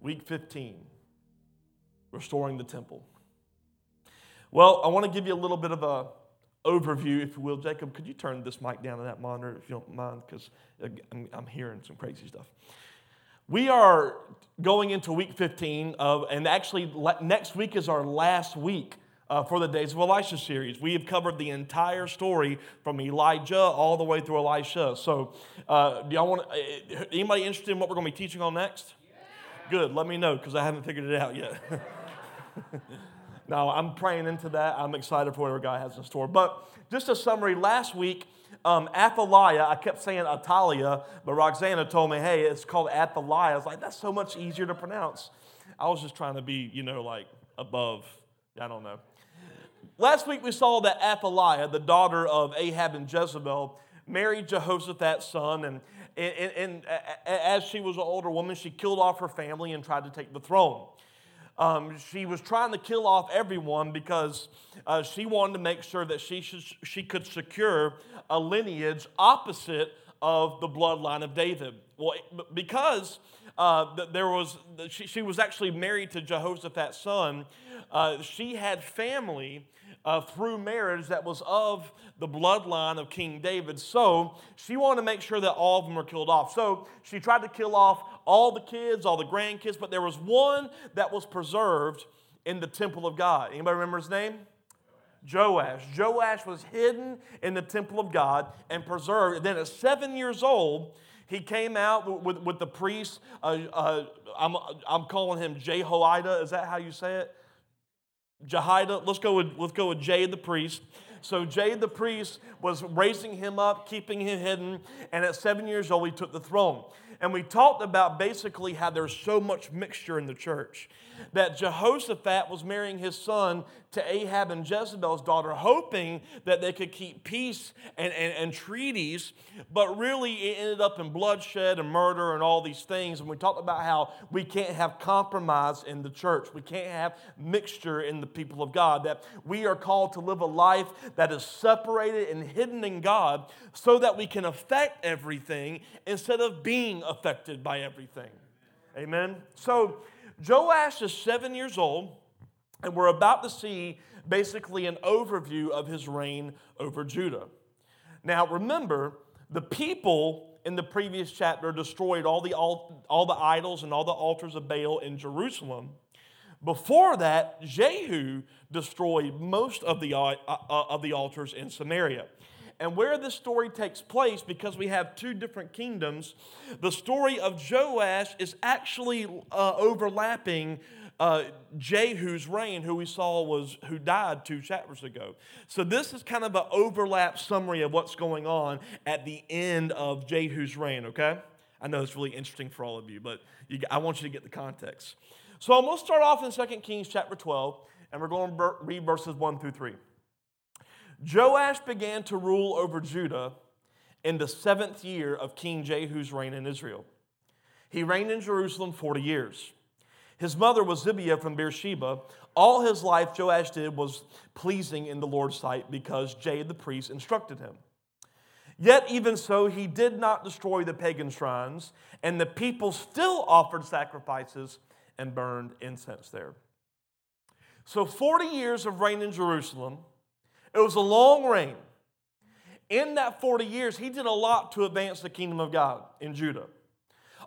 week 15, restoring the temple. Well, I want to give you a little bit of a overview, if you will. Jacob, could you turn this mic down to that monitor if you don't mind? Because I'm, I'm hearing some crazy stuff. We are going into week 15 of, and actually next week is our last week uh, for the Days of Elisha series. We have covered the entire story from Elijah all the way through Elisha. So, uh, do y'all want uh, anybody interested in what we're going to be teaching on next? Good. Let me know because I haven't figured it out yet. now I'm praying into that. I'm excited for whatever God has in store. But just a summary. Last week um, Athaliah, I kept saying Atalia, but Roxana told me, hey, it's called Athaliah. I was like, that's so much easier to pronounce. I was just trying to be, you know, like above. I don't know. Last week we saw that Athaliah, the daughter of Ahab and Jezebel, married Jehoshaphat's son, and, and, and, as she was an older woman, she killed off her family and tried to take the throne. Um, she was trying to kill off everyone because uh, she wanted to make sure that she, should, she could secure a lineage opposite of the bloodline of David. Well, because uh, there was, she, she, was actually married to Jehoshaphat's son, uh, she had family uh, through marriage that was of the bloodline of King David. So she wanted to make sure that all of them were killed off. So she tried to kill off all the kids, all the grandkids, but there was one that was preserved in the temple of God. Anybody remember his name? Joash. Joash was hidden in the temple of God and preserved. And then at seven years old, he came out with, with, the priest. Uh, uh, I'm, I'm calling him Jehoiada. Is that how you say it? Jehoiada, let's go with, let's go with Jay the priest. So Jay the priest was raising him up, keeping him hidden, and at seven years old, he took the throne. And we talked about basically how there's so much mixture in the church. That Jehoshaphat was marrying his son to Ahab and Jezebel's daughter, hoping that they could keep peace and, and, and, treaties, but really it ended up in bloodshed and murder and all these things. And we talked about how we can't have compromise in the church, we can't have mixture in the people of God, that we are called to live a life that is separated and hidden in God so that we can affect everything instead of being affected by everything. Amen? So, Joash is seven years old, and we're about to see basically an overview of his reign over Judah. Now, remember, the people in the previous chapter destroyed all the, all all the idols and all the altars of Baal in Jerusalem. Before that, Jehu destroyed most of the, uh, uh, of the altars in Samaria. And where this story takes place, because we have two different kingdoms, the story of Joash is actually uh, overlapping uh, Jehu's reign, who we saw was who died two chapters ago. So this is kind of an overlap summary of what's going on at the end of Jehu's reign. Okay, I know it's really interesting for all of you, but you, I want you to get the context. So I'm going to start off in 2 Kings chapter 12, and we're going to read verses 1 through 3. Joash began to rule over Judah in the seventh year of King Jehu's reign in Israel. He reigned in Jerusalem 40 years. His mother was Zibiah from Beersheba. All his life, Joash did was pleasing in the Lord's sight because Jay the priest instructed him. Yet, even so, he did not destroy the pagan shrines, and the people still offered sacrifices and burned incense there. So, 40 years of reign in Jerusalem it was a long reign. In that 40 years, he did a lot to advance the kingdom of God in Judah.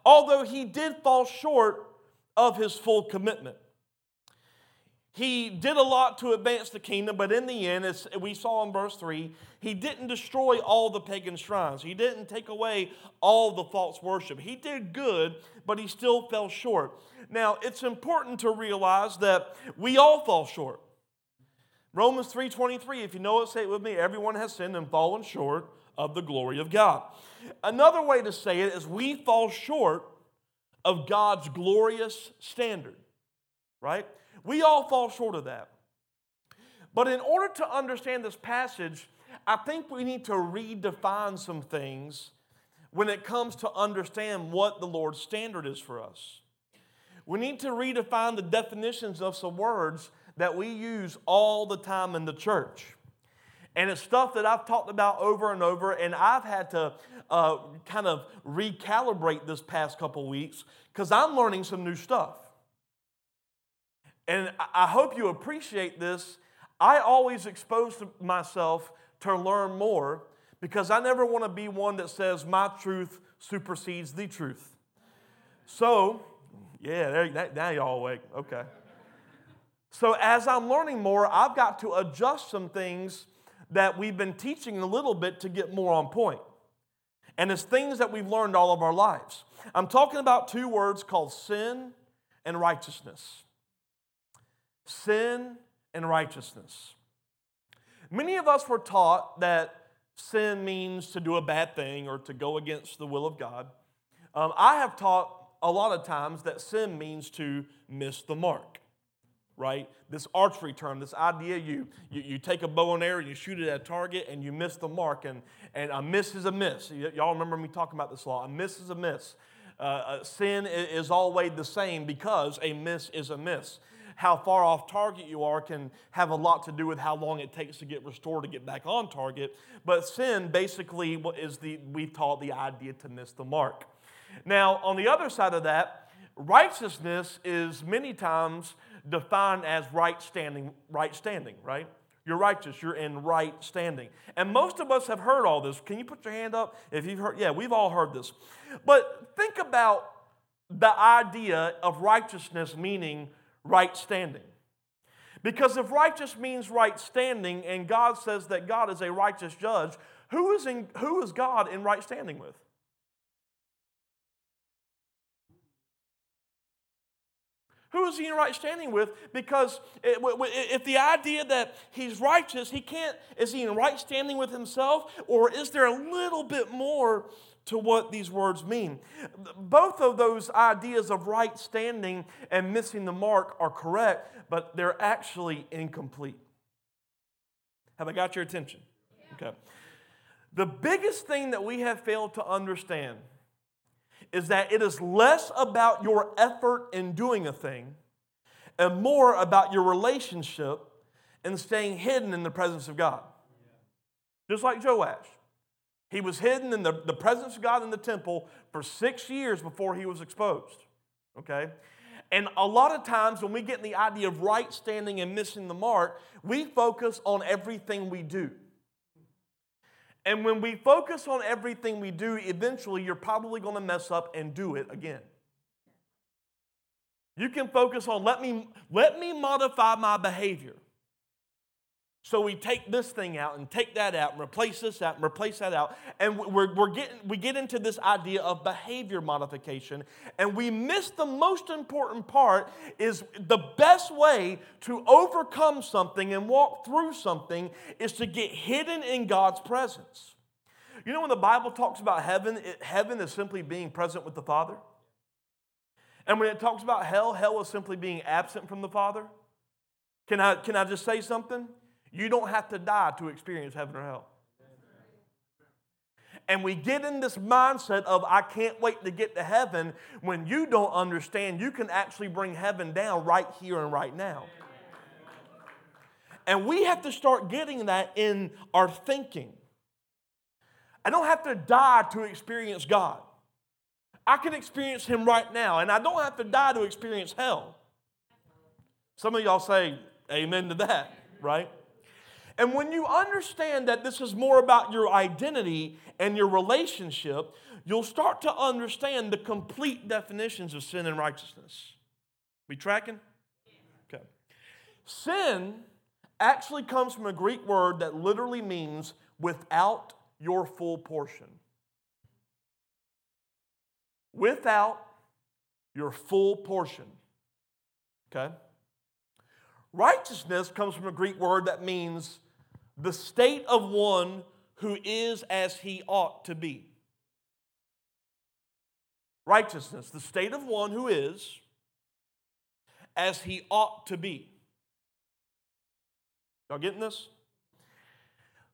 Although he did fall short of his full commitment. He did a lot to advance the kingdom, but in the end, as we saw in verse 3, he didn't destroy all the pagan shrines. He didn't take away all the false worship. He did good, but he still fell short. Now, it's important to realize that we all fall short. Romans 3:23, if you know it, say it with me. Everyone has sinned and fallen short of the glory of God. Another way to say it is we fall short of God's glorious standard, right? We all fall short of that. But in order to understand this passage, I think we need to redefine some things when it comes to understand what the Lord's standard is for us. We need to redefine the definitions of some words that we use all the time in the church. And it's stuff that I've talked about over and over, and I've had to uh, kind of recalibrate this past couple weeks because I'm learning some new stuff. And I hope you appreciate this. I always expose myself to learn more because I never want to be one that says my truth supersedes the truth. So, yeah, there, now y'all awake. Okay. So, as I'm learning more, I've got to adjust some things that we've been teaching a little bit to get more on point. And it's things that we've learned all of our lives. I'm talking about two words called sin and righteousness sin and righteousness. Many of us were taught that sin means to do a bad thing or to go against the will of God. Um, I have taught a lot of times that sin means to miss the mark, right? This archery term, this idea you, you, you take a bow and arrow and you shoot it at a target and you miss the mark, and, and a miss is a miss. Y- y'all remember me talking about this law. A miss is a miss. Uh, uh, sin is always the same because a miss is a miss how far off target you are can have a lot to do with how long it takes to get restored to get back on target. But sin basically is the, we've taught the idea to miss the mark. Now, on the other side of that, righteousness is many times defined as right standing, right standing, right? You're righteous, you're in right standing. And most of us have heard all this. Can you put your hand up if you've heard? Yeah, we've all heard this. But think about the idea of righteousness meaning right standing. Because if righteous means right standing, and God says that God is a righteous judge, who is, in, who is God in right standing with? Who is he in right standing with? Because if the idea that he's righteous, he can't, is he in right standing with himself? Or is there a little bit more to what these words mean. Both of those ideas of right standing and missing the mark are correct, but they're actually incomplete. Have I got your attention? Okay. The biggest thing that we have failed to understand is that it is less about your effort in doing a thing and more about your relationship and staying hidden in the presence of God. Just like Joash. He was hidden in the, the presence of God in the temple for six years before he was exposed. Okay? And a lot of times when we get in the idea of right standing and missing the mark, we focus on everything we do. And when we focus on everything we do, eventually you're probably going to mess up and do it again. You can focus on let me let me modify my behavior. So we take this thing out and take that out and replace this out and replace that out. And we're, we're getting, we get into this idea of behavior modification. And we miss the most important part is the best way to overcome something and walk through something is to get hidden in God's presence. You know when the Bible talks about heaven, it, heaven is simply being present with the Father. And when it talks about hell, hell is simply being absent from the Father. Can I, can I just say something? You don't have to die to experience heaven or hell. And we get in this mindset of, I can't wait to get to heaven. When you don't understand, you can actually bring heaven down right here and right now. And we have to start getting that in our thinking. I don't have to die to experience God. I can experience Him right now, and I don't have to die to experience hell. Some of y'all say amen to that, right? And when you understand that this is more about your identity and your relationship, you'll start to understand the complete definitions of sin and righteousness. We tracking? Okay. Sin actually comes from a Greek word that literally means without your full portion. Without your full portion. Okay? Righteousness comes from a Greek word that means the state of one who is as he ought to be. Righteousness, the state of one who is as he ought to be. Y'all getting this?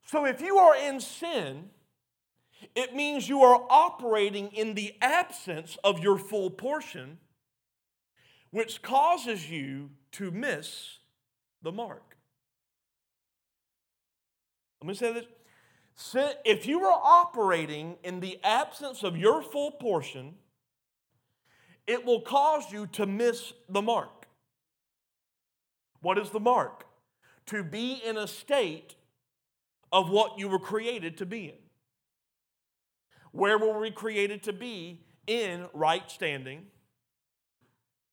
So if you are in sin, it means you are operating in the absence of your full portion, which causes you to miss the mark. Let me say this. if you are operating in the absence of your full portion, it will cause you to miss the mark. What is the mark? To be in a state of what you were created to be in. Where were we created to be? In right standing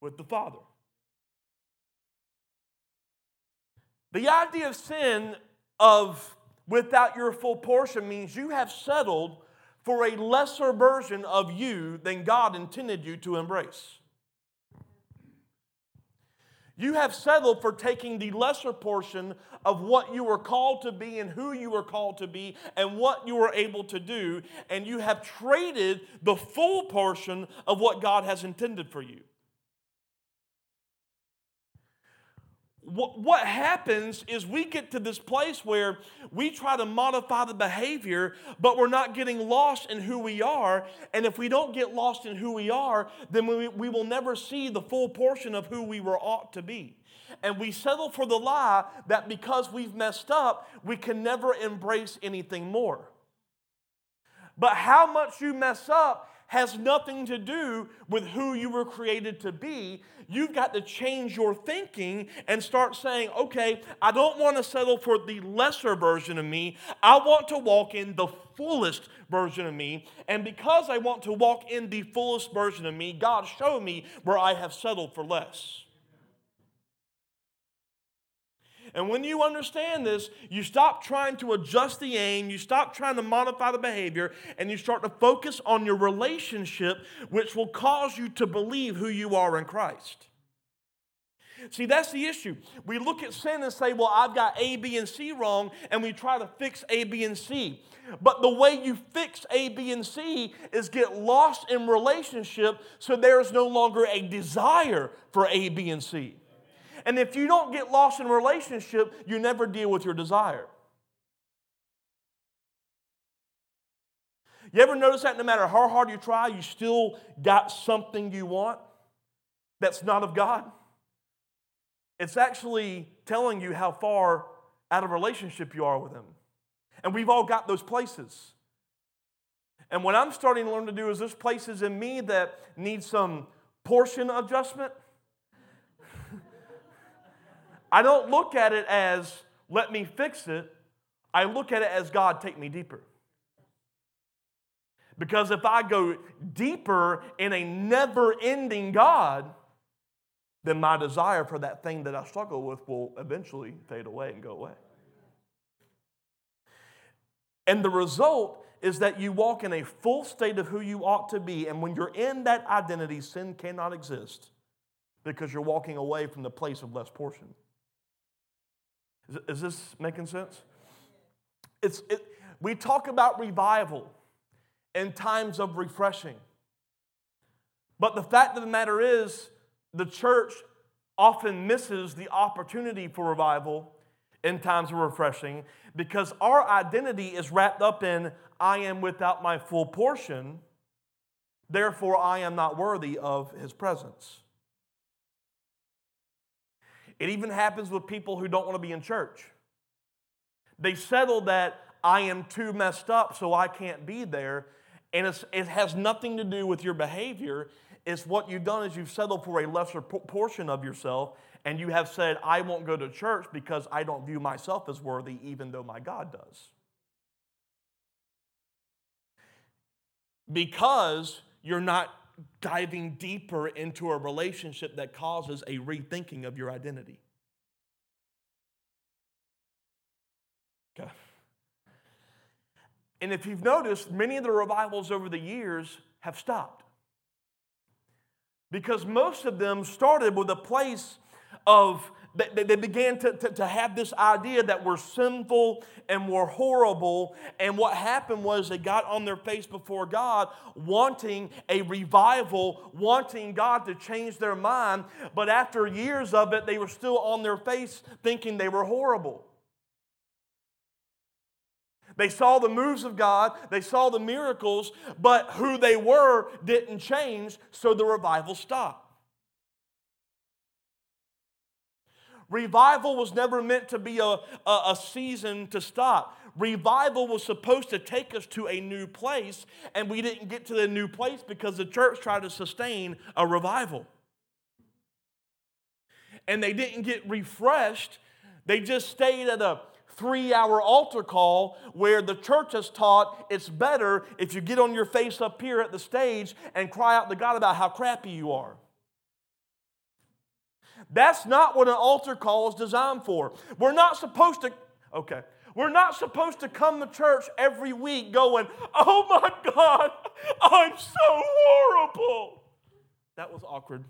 with the Father. The idea of sin of without your full portion means you have settled for a lesser version of you than God intended you to embrace. You have settled for taking the lesser portion of what you were called to be and who you were called to be and what you were able to do, and you have traded the full portion of what God has intended for you. What, what happens is we get to this place where we try to modify the behavior, but we're not getting lost in who we are. And if we don't get lost in who we are, then we, we will never see the full portion of who we were ought to be. And we settle for the lie that because we've messed up, we can never embrace anything more. But how much you mess up has nothing to do with who you were created to be. You've got to change your thinking and start saying, okay, I don't want to settle for the lesser version of me. I want to walk in the fullest version of me. And because I want to walk in the fullest version of me, God, show me where I have settled for less. And when you understand this, you stop trying to adjust the aim, you stop trying to modify the behavior, and you start to focus on your relationship, which will cause you to believe who you are in Christ. See, that's the issue. We look at sin and say, well, I've got A, B, and C wrong, and we try to fix A, B, and C. But the way you fix A, B, and C is get lost in relationship so there is no longer a desire for A, B, and C. And if you don't get lost in relationship, you never deal with your desire. You ever notice that no matter how hard you try, you still got something you want that's not of God? It's actually telling you how far out of relationship you are with Him. And we've all got those places. And what I'm starting to learn to do is there's places in me that need some portion adjustment. I don't look at it as, let me fix it. I look at it as, God, take me deeper. Because if I go deeper in a never ending God, then my desire for that thing that I struggle with will eventually fade away and go away. And the result is that you walk in a full state of who you ought to be. And when you're in that identity, sin cannot exist because you're walking away from the place of less portion. Is, is this making sense? It's, it, we talk about revival in times of refreshing. But the fact of the matter is, the church often misses the opportunity for revival in times of refreshing because our identity is wrapped up in I am without my full portion, therefore I am not worthy of his presence. It even happens with people who don't want to be in church. They settle that I am too messed up, so I can't be there. And it has nothing to do with your behavior. It's what you've done is you've settled for a lesser portion of yourself, and you have said, I won't go to church because I don't view myself as worthy, even though my God does. Because you're not diving deeper into a relationship that causes a rethinking of your identity. Okay. And if you've noticed, many of the revivals over the years have stopped. Because most of them started with a place of they, they began to, to, to, have this idea that we're sinful and we're horrible. And what happened was they got on their face before God, wanting a revival, wanting God to change their mind. But after years of it, they were still on their face thinking they were horrible. They saw the moves of God, they saw the miracles, but who they were didn't change, so the revival stopped. Revival was never meant to be a, a, a, season to stop. Revival was supposed to take us to a new place, and we didn't get to the new place because the church tried to sustain a revival. And they didn't get refreshed, they just stayed at a three hour altar call where the church has taught it's better if you get on your face up here at the stage and cry out to God about how crappy you are. That's not what an altar call is designed for. We're not supposed to, okay, we're not supposed to come to church every week going, oh my God, I'm so horrible. That was awkward.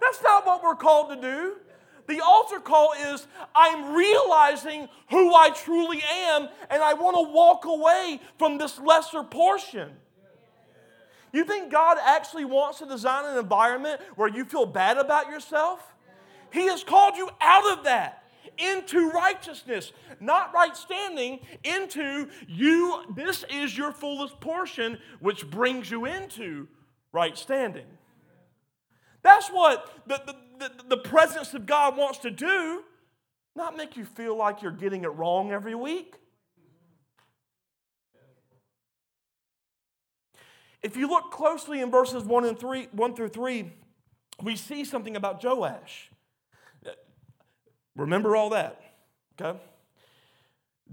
That's not what we're called to do. The altar call is I'm realizing who I truly am and I want to walk away from this lesser portion. You think God actually wants to design an environment where you feel bad about yourself? He has called you out of that into righteousness, not right standing, into you. This is your fullest portion, which brings you into right standing. That's what the, the, the, the presence of God wants to do, not make you feel like you're getting it wrong every week. If you look closely in verses 1 and 3, 1 through 3, we see something about Joash. Remember all that, okay?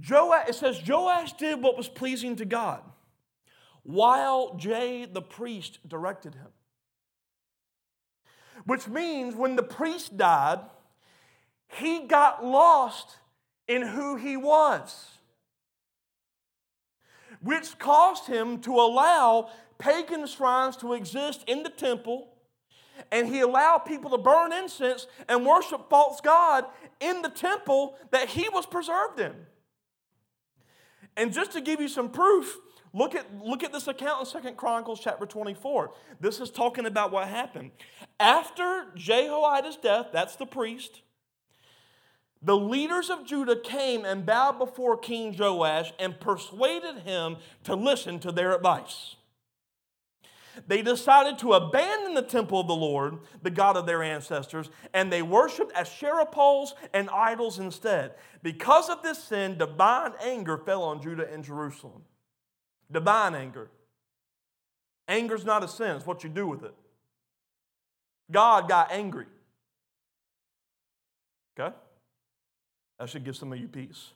Joash, it says Joash did what was pleasing to God while Jay the priest directed him. Which means when the priest died, he got lost in who he was, which caused him to allow pagan shrines to exist in the temple, and he allowed people to burn incense and worship false God in the temple that he was preserved in. And just to give you some proof, Look at, look at this account in Second Chronicles chapter 24. This is talking about what happened. After Jehoiada's death, that's the priest, the leaders of Judah came and bowed before King Joash and persuaded him to listen to their advice. They decided to abandon the temple of the Lord, the God of their ancestors, and they worshiped Asherah poles and idols instead. Because of this sin, divine anger fell on Judah and Jerusalem. Divine anger. Anger's not a sin, it's what you do with it. God got angry. Okay? That should give some of you peace.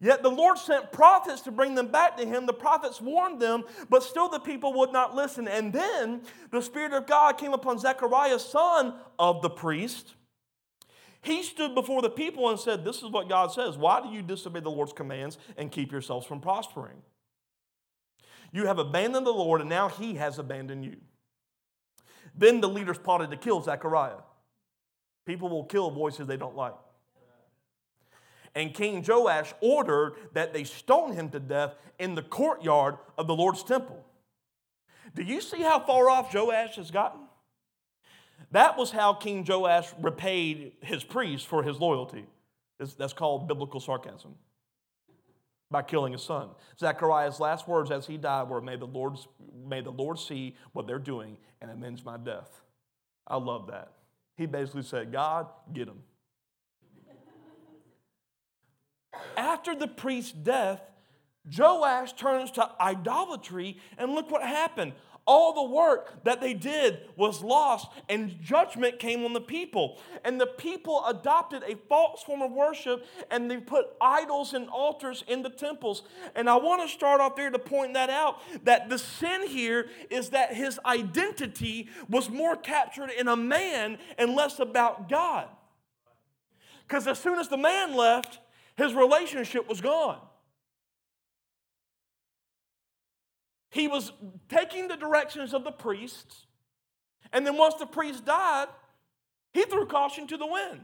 Yet the Lord sent prophets to bring them back to him. The prophets warned them, but still the people would not listen. And then the Spirit of God came upon Zechariah, son of the priest, he stood before the people and said, This is what God says. Why do you disobey the Lord's commands and keep yourselves from prospering? You have abandoned the Lord, and now he has abandoned you. Then the leaders plotted to kill Zechariah. People will kill voices they don't like. And King Joash ordered that they stone him to death in the courtyard of the Lord's temple. Do you see how far off Joash has gotten? That was how King Joash repaid his priest for his loyalty. That's called biblical sarcasm by killing his son. Zechariah's last words as he died were, May the Lord, may the Lord see what they're doing and amends my death. I love that. He basically said, God, get him. After the priest's death, Joash turns to idolatry, and look what happened. All the work that they did was lost, and judgment came on the people. And the people adopted a false form of worship, and they put idols and altars in the temples. And I want to start off there to point that out that the sin here is that his identity was more captured in a man and less about God. Because as soon as the man left, his relationship was gone. He was taking the directions of the priests, and then once the priest died, he threw caution to the wind.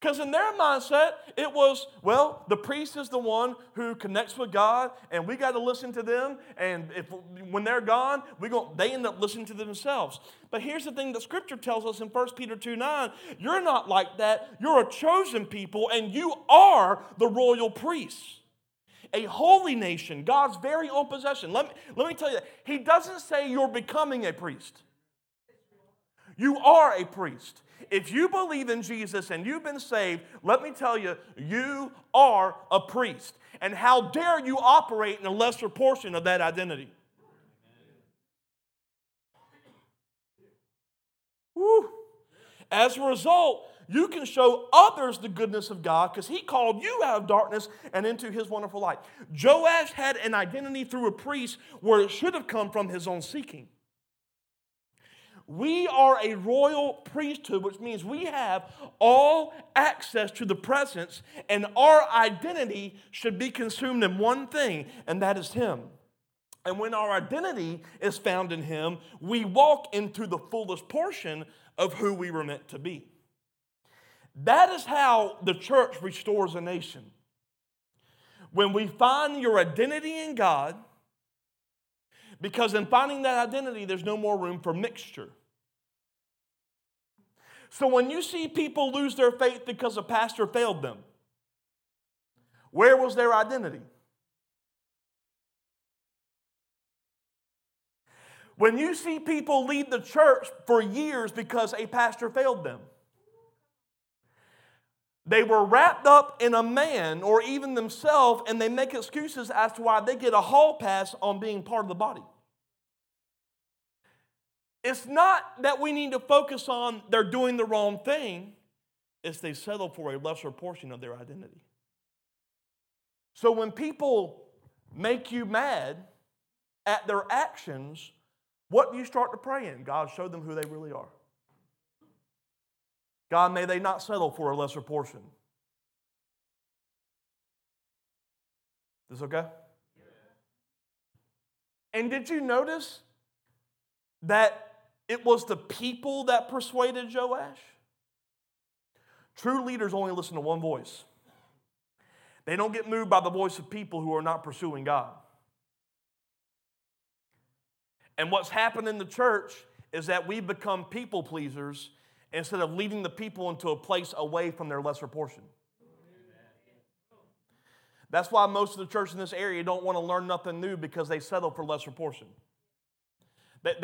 Because in their mindset, it was, well, the priest is the one who connects with God, and we got to listen to them. And if when they're gone, we go, they end up listening to themselves. But here's the thing that Scripture tells us in 1 Peter 2 9 you're not like that. You're a chosen people, and you are the royal priests. A holy nation, God's very own possession. Let me, let me tell you. He doesn't say you're becoming a priest. You are a priest. If you believe in Jesus and you've been saved, let me tell you, you are a priest. And how dare you operate in a lesser portion of that identity? Woo. As a result, you can show others the goodness of God because he called you out of darkness and into his wonderful light. Joash had an identity through a priest where it should have come from his own seeking. We are a royal priesthood, which means we have all access to the presence, and our identity should be consumed in one thing, and that is Him. And when our identity is found in Him, we walk into the fullest portion of who we were meant to be. That is how the church restores a nation. When we find your identity in God, because in finding that identity, there's no more room for mixture. So when you see people lose their faith because a pastor failed them, where was their identity? When you see people leave the church for years because a pastor failed them, they were wrapped up in a man or even themselves, and they make excuses as to why they get a hall pass on being part of the body. It's not that we need to focus on they're doing the wrong thing, it's they settle for a lesser portion of their identity. So when people make you mad at their actions, what do you start to pray in? God, show them who they really are. God, may they not settle for a lesser portion. Is this okay? And did you notice that it was the people that persuaded Joash? True leaders only listen to one voice. They don't get moved by the voice of people who are not pursuing God. And what's happened in the church is that we become people pleasers instead of leading the people into a place away from their lesser portion. That's why most of the church in this area don't want to learn nothing new because they settle for lesser portion.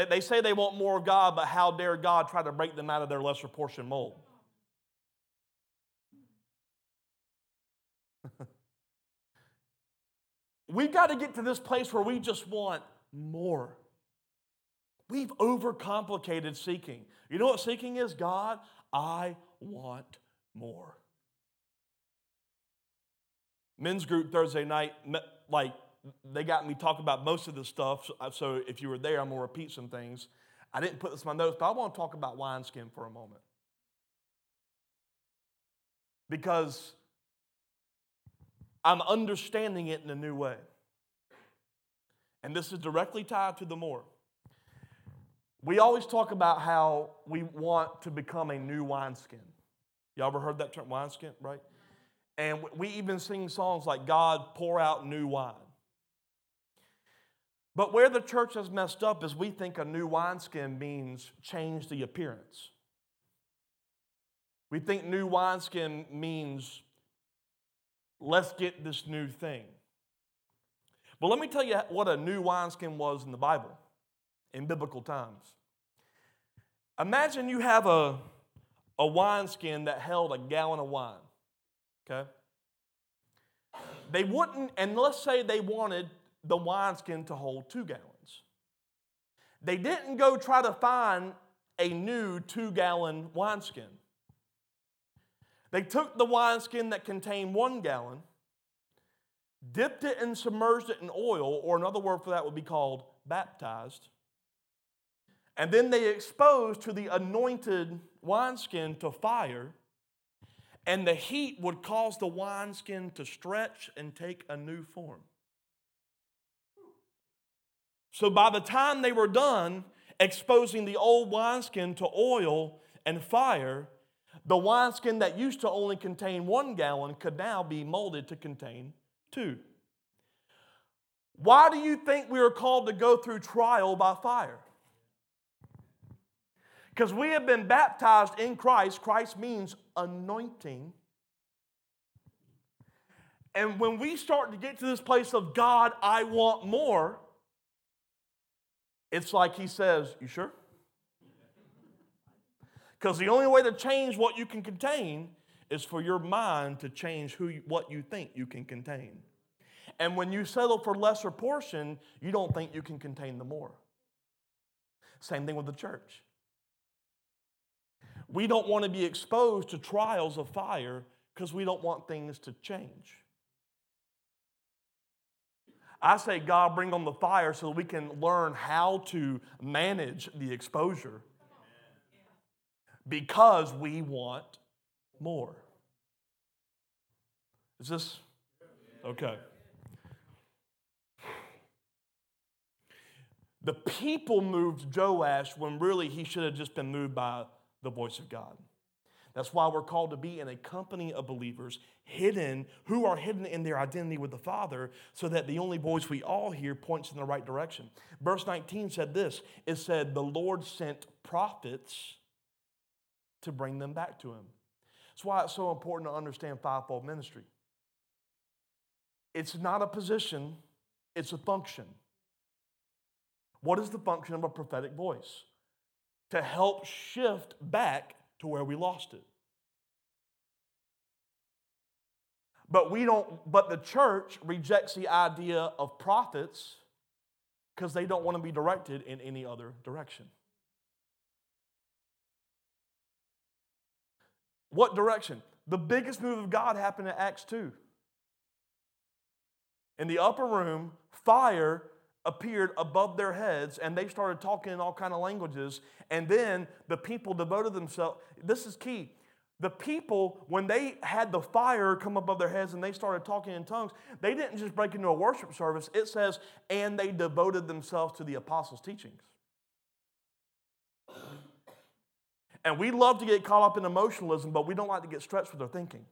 They, say they want more of God, but how dare God try to break them out of their lesser portion mold? We've got to get to this place where we just want more. We've overcomplicated seeking. You know what seeking is? God, I want more. Men's group Thursday night, like they got me talking about most of the stuff. So uh, if you were there, I'm going to repeat some things. I didn't put this in my notes, but I want to talk about wineskin for a moment. Because I'm understanding it in a new way. And this is directly tied to the more. We always talk about how we want to become a new wineskin. Y'all ever heard that term, wineskin, right? And we even sing songs like, God, pour out new wine. But where the church has messed up is we think a new wineskin means change the appearance. We think new wineskin means let's get this new thing. But let me tell you what a new wineskin was in the Bible in biblical times. Imagine you have a, a wineskin that held a gallon of wine, okay? They wouldn't, and let's say they wanted the wineskin to hold two gallons. They didn't go try to find a new two gallon wineskin. They took the wineskin that contained one gallon, dipped it and submerged it in oil, or another word for that would be called baptized, and then they exposed to the anointed wineskin to fire, and the heat would cause the wineskin to stretch and take a new form. So by the time they were done exposing the old wineskin to oil and fire, the wineskin that used to only contain one gallon could now be molded to contain two. Why do you think we are called to go through trial by fire? Because we have been baptized in Christ. Christ means anointing. And when we start to get to this place of God, I want more, it's like he says, You sure? Because the only way to change what you can contain is for your mind to change who what you think you can contain. And when you settle for lesser portion, you don't think you can contain the more. Same thing with the church. We don't want to be exposed to trials of fire because we don't want things to change. I say, God, bring on the fire so we can learn how to manage the exposure because we want more. Is this okay? The people moved Joash when really he should have just been moved by the voice of God. That's why we're called to be in a company of believers, hidden, who are hidden in their identity with the Father, so that the only voice we all hear points in the right direction. Verse 19 said this it said, The Lord sent prophets to bring them back to Him. That's why it's so important to understand fivefold ministry. It's not a position, it's a function. What is the function of a prophetic voice? To help shift back to where we lost it. But we don't, but the church rejects the idea of prophets because they don't want to be directed in any other direction. What direction? The biggest move of God happened in Acts 2. In the upper room, fire appeared above their heads and they started talking in all kind of languages and then the people devoted themselves this is key. The people when they had the fire come above their heads and they started talking in tongues they didn't just break into a worship service. It says and they devoted themselves to the apostles teachings. And we love to get caught up in emotionalism but we don't like to get stretched with our thinking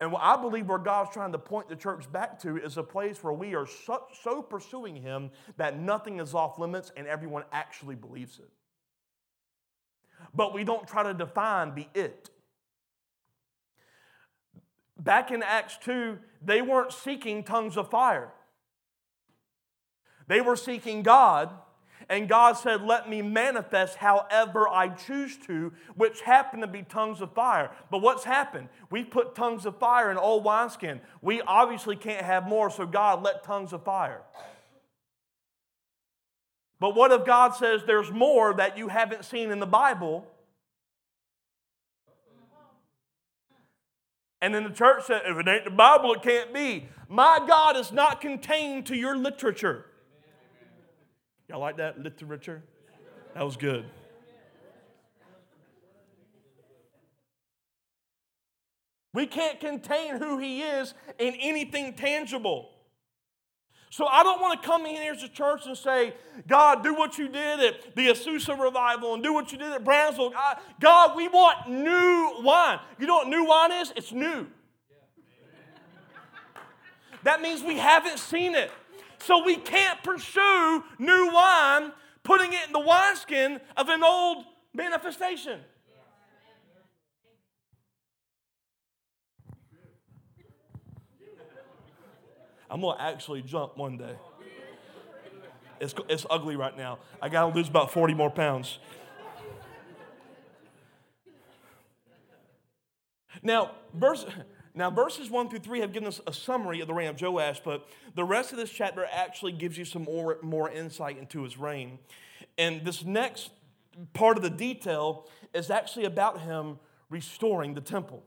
and what I believe where God's trying to point the church back to is a place where we are so, so pursuing Him that nothing is off limits and everyone actually believes it. But we don't try to define the it. Back in Acts 2, they weren't seeking tongues of fire. They were seeking God and God said, Let me manifest however I choose to, which happened to be tongues of fire. But what's happened? We put tongues of fire in old wineskin. We obviously can't have more, so God let tongues of fire. But what if God says there's more that you haven't seen in the Bible? And then the church said, if it ain't the Bible, it can't be. My God is not contained to your literature. Y'all like that literature? That was good. We can't contain who He is in anything tangible. So I don't want to come in here as a church and say, God, do what you did at the Azusa revival and do what you did at Brownsville. God, we want new wine. You know what new wine is? It's new. That means we haven't seen it. So we can't pursue new wine, putting it in the wineskin of an old manifestation. I'm going to actually jump one day. It's, it's ugly right now. I got to lose about 40 more pounds. Now, verse. Now, verses 1 through 3 have given us a summary of the reign of Joash, but the rest of this chapter actually gives you some more, more insight into his reign. And this next part of the detail is actually about him restoring the temple.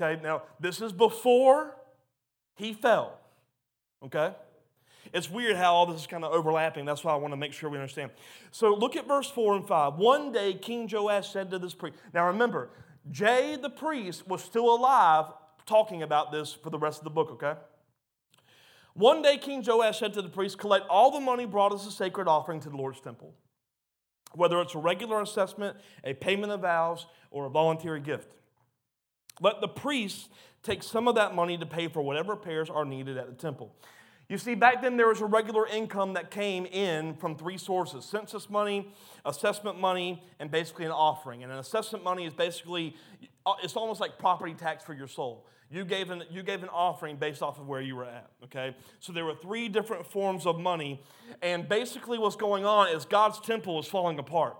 Okay, now this is before he fell. Okay? It's weird how all this is kind of overlapping. That's why I want to make sure we understand. So look at verse 4 and 5. One day King Joash said to this priest, now remember, Jay the priest was still alive talking about this for the rest of the book, okay? One day King Joash said to the priest, Collect all the money brought as a sacred offering to the Lord's temple, whether it's a regular assessment, a payment of vows, or a voluntary gift. Let the priests take some of that money to pay for whatever repairs are needed at the temple. You see, back then there was a regular income that came in from three sources census money, assessment money, and basically an offering. And an assessment money is basically, uh, it's almost like property tax for your soul. You gave, an, you gave an offering based off of where you were at, okay? So there were three different forms of money. And basically, what's going on is God's temple is falling apart,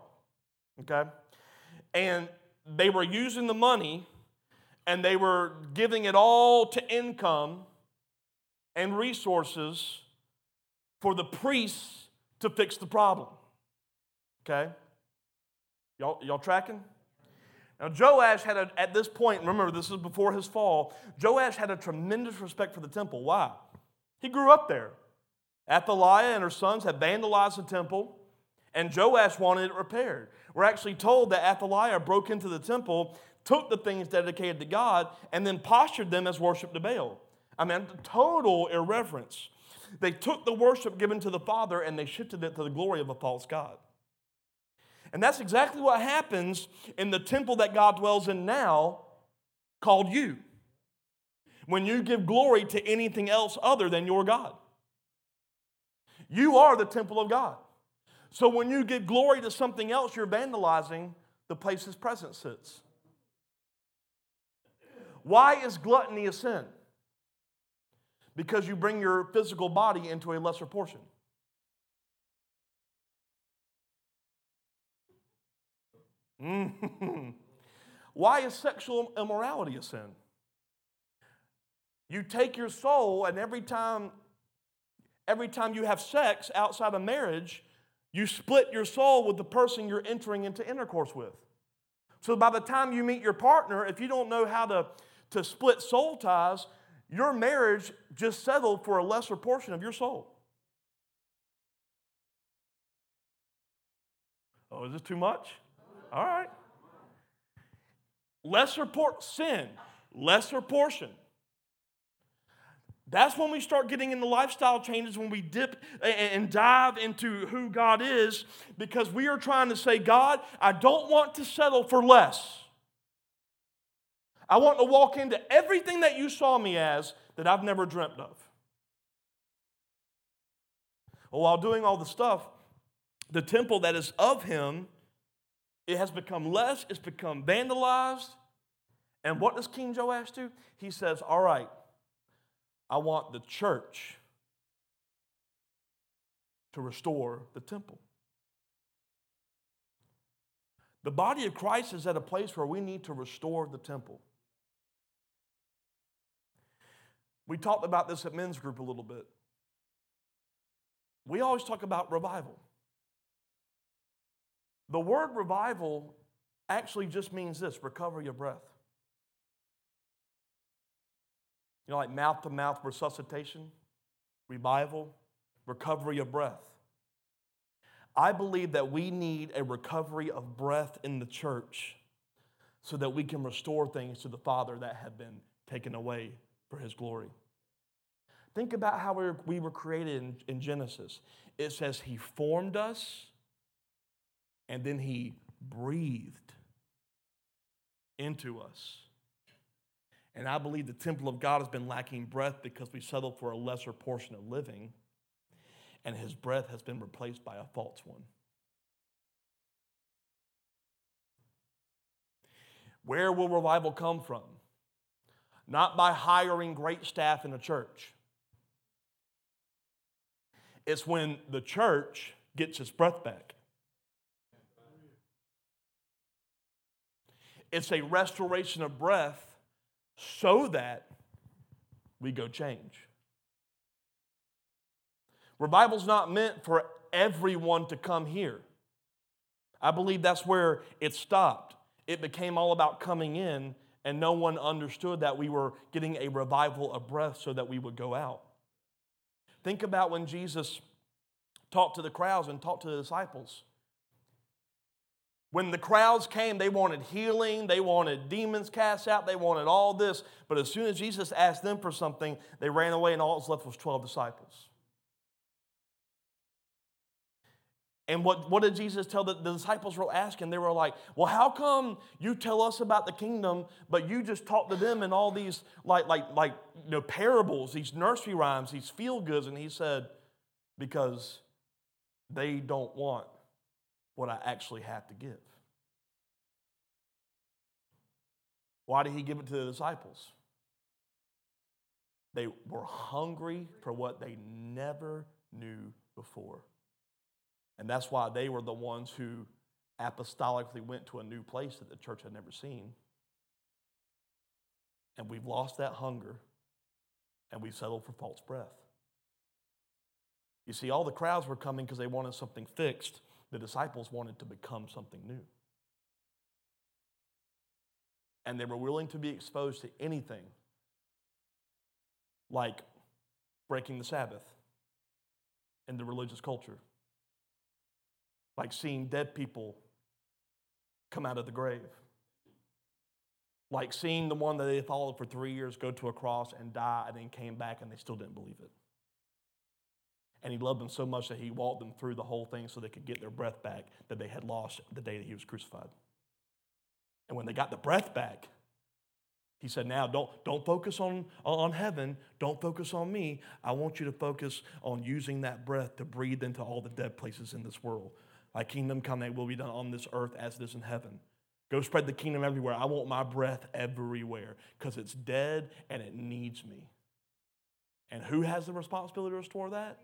okay? And they were using the money and they were giving it all to income and resources for the priests to fix the problem. Okay? Y'all, y'all tracking? Now, Joash had, a, at this point, remember, this is before his fall, Joash had a tremendous respect for the temple. Why? He grew up there. Athaliah and her sons had vandalized the temple, and Joash wanted it repaired. We're actually told that Athaliah broke into the temple, took the things dedicated to God, and then postured them as worship to Baal. I mean, total irreverence. They took the worship given to the Father and they shifted it to the glory of a false God. And that's exactly what happens in the temple that God dwells in now, called you. When you give glory to anything else other than your God, you are the temple of God. So when you give glory to something else, you're vandalizing the place His presence sits. Why is gluttony a sin? Because you bring your physical body into a lesser portion. Mm-hmm. Why is sexual immorality a sin? You take your soul, and every time, every time you have sex outside of marriage, you split your soul with the person you're entering into intercourse with. So by the time you meet your partner, if you don't know how to, to split soul ties, your marriage just settled for a lesser portion of your soul. Oh, is this too much? All right. Lesser por- sin, lesser portion. That's when we start getting into lifestyle changes, when we dip and dive into who God is, because we are trying to say, God, I don't want to settle for less. I want to walk into everything that you saw me as that I've never dreamt of. Well, while doing all the stuff, the temple that is of him, it has become less, it's become vandalized. And what does King Joash do? He says, All right, I want the church to restore the temple. The body of Christ is at a place where we need to restore the temple. We talked about this at men's group a little bit. We always talk about revival. The word revival actually just means this recover your breath. You know, like mouth to mouth resuscitation, revival, recovery of breath. I believe that we need a recovery of breath in the church so that we can restore things to the Father that have been taken away for His glory. Think about how we were, we were created in Genesis. It says He formed us and then He breathed into us. And I believe the temple of God has been lacking breath because we settled for a lesser portion of living, and His breath has been replaced by a false one. Where will revival come from? Not by hiring great staff in a church. It's when the church gets its breath back. It's a restoration of breath so that we go change. Revival's not meant for everyone to come here. I believe that's where it stopped. It became all about coming in, and no one understood that we were getting a revival of breath so that we would go out. Think about when Jesus talked to the crowds and talked to the disciples. When the crowds came, they wanted healing, they wanted demons cast out, they wanted all this. But as soon as Jesus asked them for something, they ran away, and all that was left was 12 disciples. And what, what did Jesus tell the, the disciples were asking? They were like, Well, how come you tell us about the kingdom, but you just talk to them in all these like like like you know parables, these nursery rhymes, these feel goods? And he said, Because they don't want what I actually have to give. Why did he give it to the disciples? They were hungry for what they never knew before. And that's why they were the ones who apostolically went to a new place that the church had never seen. And we've lost that hunger and we've settled for false breath. You see, all the crowds were coming because they wanted something fixed. The disciples wanted to become something new. And they were willing to be exposed to anything like breaking the Sabbath in the religious culture like seeing dead people come out of the grave, like seeing the one that they followed for three years go to a cross and die and then came back and they still didn't believe it. And he loved them so much that he walked them through the whole thing so they could get their breath back that they had lost the day that he was crucified. And when they got the breath back, he said, Now don't, don't focus on, on heaven. Don't focus on me. I want you to focus on using that breath to breathe into all the dead places in this world. Thy kingdom come, thy will be done on this earth as it is in heaven. Go spread the kingdom everywhere. I want my breath everywhere because it's dead and it needs me. And who has the responsibility to restore that?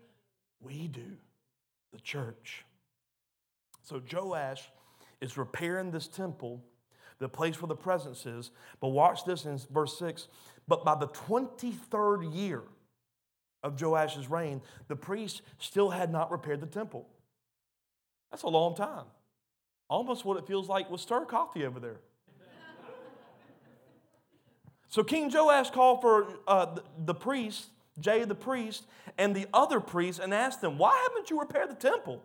We do, the church. So Joash is repairing this temple, the place where the presence is. But watch this in verse 6. But by the 23rd year of Joash's reign, the priests still had not repaired the temple. That's a long time. Almost what it feels like with stir coffee over there. so King Joash called for uh, the, priest, Jay the priest, and the other priests and asked them, Why haven't you repaired the temple?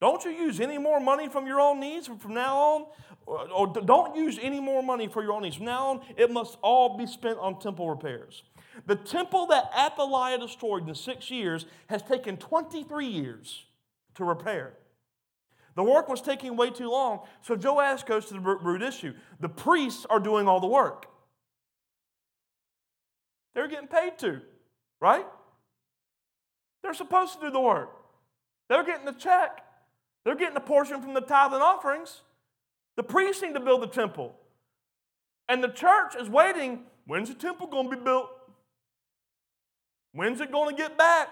Don't you use any more money from your own needs from now on? Or, or don't use any more money for your own needs. From now on, it must all be spent on temple repairs. The temple that Athaliah destroyed in six years has taken 23 years to repair. The work was taking way too long, so Joash goes to the root issue. The priests are doing all the work. They're getting paid to, right? They're supposed to do the work. They're getting the check. They're getting a portion from the tithe and offerings. The priests need to build the temple. And the church is waiting. When's the temple going to be built? When's it going to get back?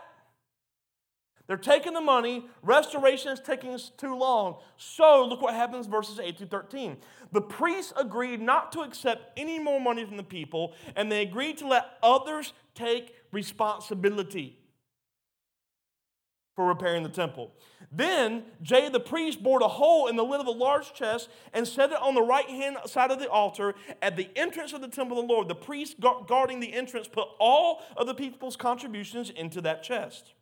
They're taking the money. Restoration is taking too long. So look what happens, verses 8 through 13. The priests agreed not to accept any more money from the people, and they agreed to let others take responsibility for repairing the temple. Then Jay the priest bored a hole in the lid of a large chest and set it on the right hand side of the altar at the entrance of the temple of the Lord. The priest guarding the entrance put all of the people's contributions into that chest.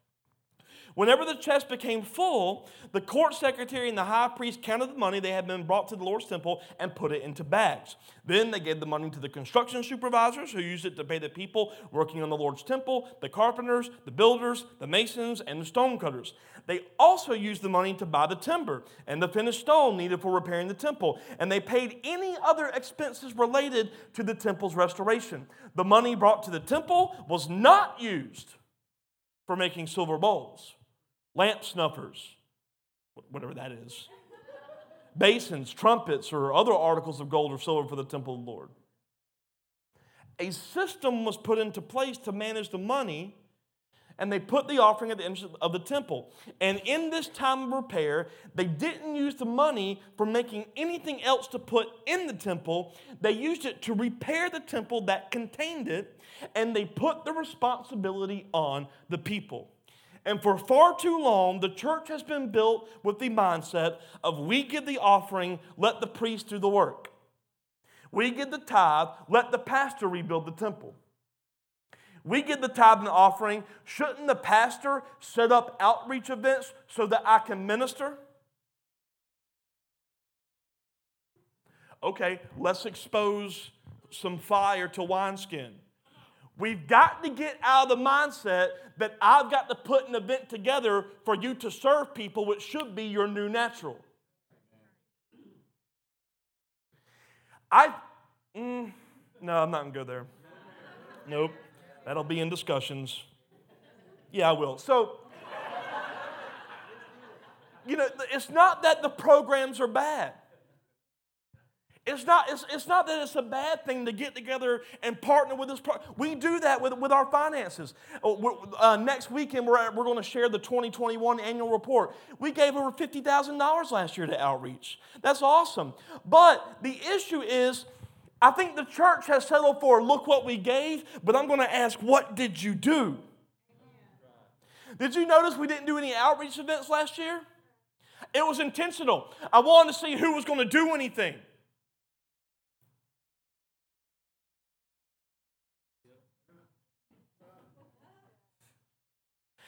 Whenever the chest became full, the court secretary and the high priest counted the money they had been brought to the Lord's temple and put it into bags. Then they gave the money to the construction supervisors who used it to pay the people working on the Lord's temple, the carpenters, the builders, the masons, and the stonecutters. They also used the money to buy the timber and the finished stone needed for repairing the temple, and they paid any other expenses related to the temple's restoration. The money brought to the temple was not used for making silver bowls lamp snuffers, whatever that is, basins, trumpets, or other articles of gold or silver for the temple of the Lord. A system was put into place to manage the money, and they put the offering at the entrance of the temple. And in this time of repair, they didn't use the money for making anything else to put in the temple. They used it to repair the temple that contained it, and they put the responsibility on the people. And for far too long, the church has been built with the mindset of we give the offering, let the priest do the work. We give the tithe, let the pastor rebuild the temple. We give the tithe and the offering, shouldn't the pastor set up outreach events so that I can minister? Okay, let's expose some fire to wineskin. We've got to get out of the mindset that I've got to put an event together for you to serve people, which should be your new natural. I, mm, no, I'm not to go there. Nope. That'll be in discussions. Yeah, I will. So, you know, it's not that the programs are bad. It's not, it's, it's not that it's a bad thing to get together and partner with this. Pro- we do that with, with our finances. Oh, uh, next weekend, we're, we're going to share the 2021 annual report. We gave over $50,000 last year to outreach. That's awesome. But the issue is, I think the church has settled for look what we gave, but I'm going to ask, what did you do? Did you notice we didn't do any outreach events last year? It was intentional. I wanted to see who was going to do anything.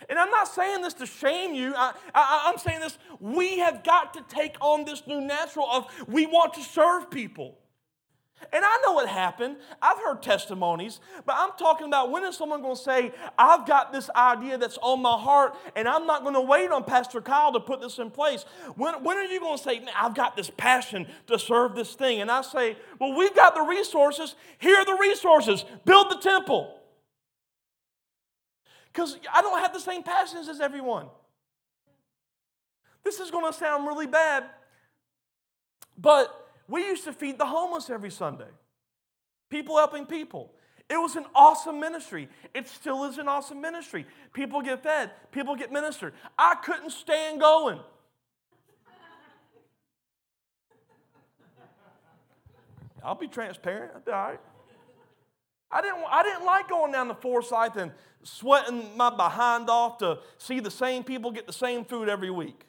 And I'm not saying this to shame you. I, am saying this, we have got to take on this new natural of we want to serve people. And I know what happened. I've heard testimonies, but I'm talking about when is someone going to say, I've got this idea that's on my heart, and I'm not going to wait on Pastor Kyle to put this in place. When, when are you going to say, I've got this passion to serve this thing? And I say, Well, we've got the resources. Here are the resources. Build the temple. Because I don't have the same passions as everyone. This is going to sound really bad, but we used to feed the homeless every Sunday. People helping people. It was an awesome ministry. It still is an awesome ministry. People get fed, people get ministered. I couldn't stand going. I'll be transparent. I'll be all right. I didn't, I didn't like going down to Forsyth and sweating my behind off to see the same people get the same food every week.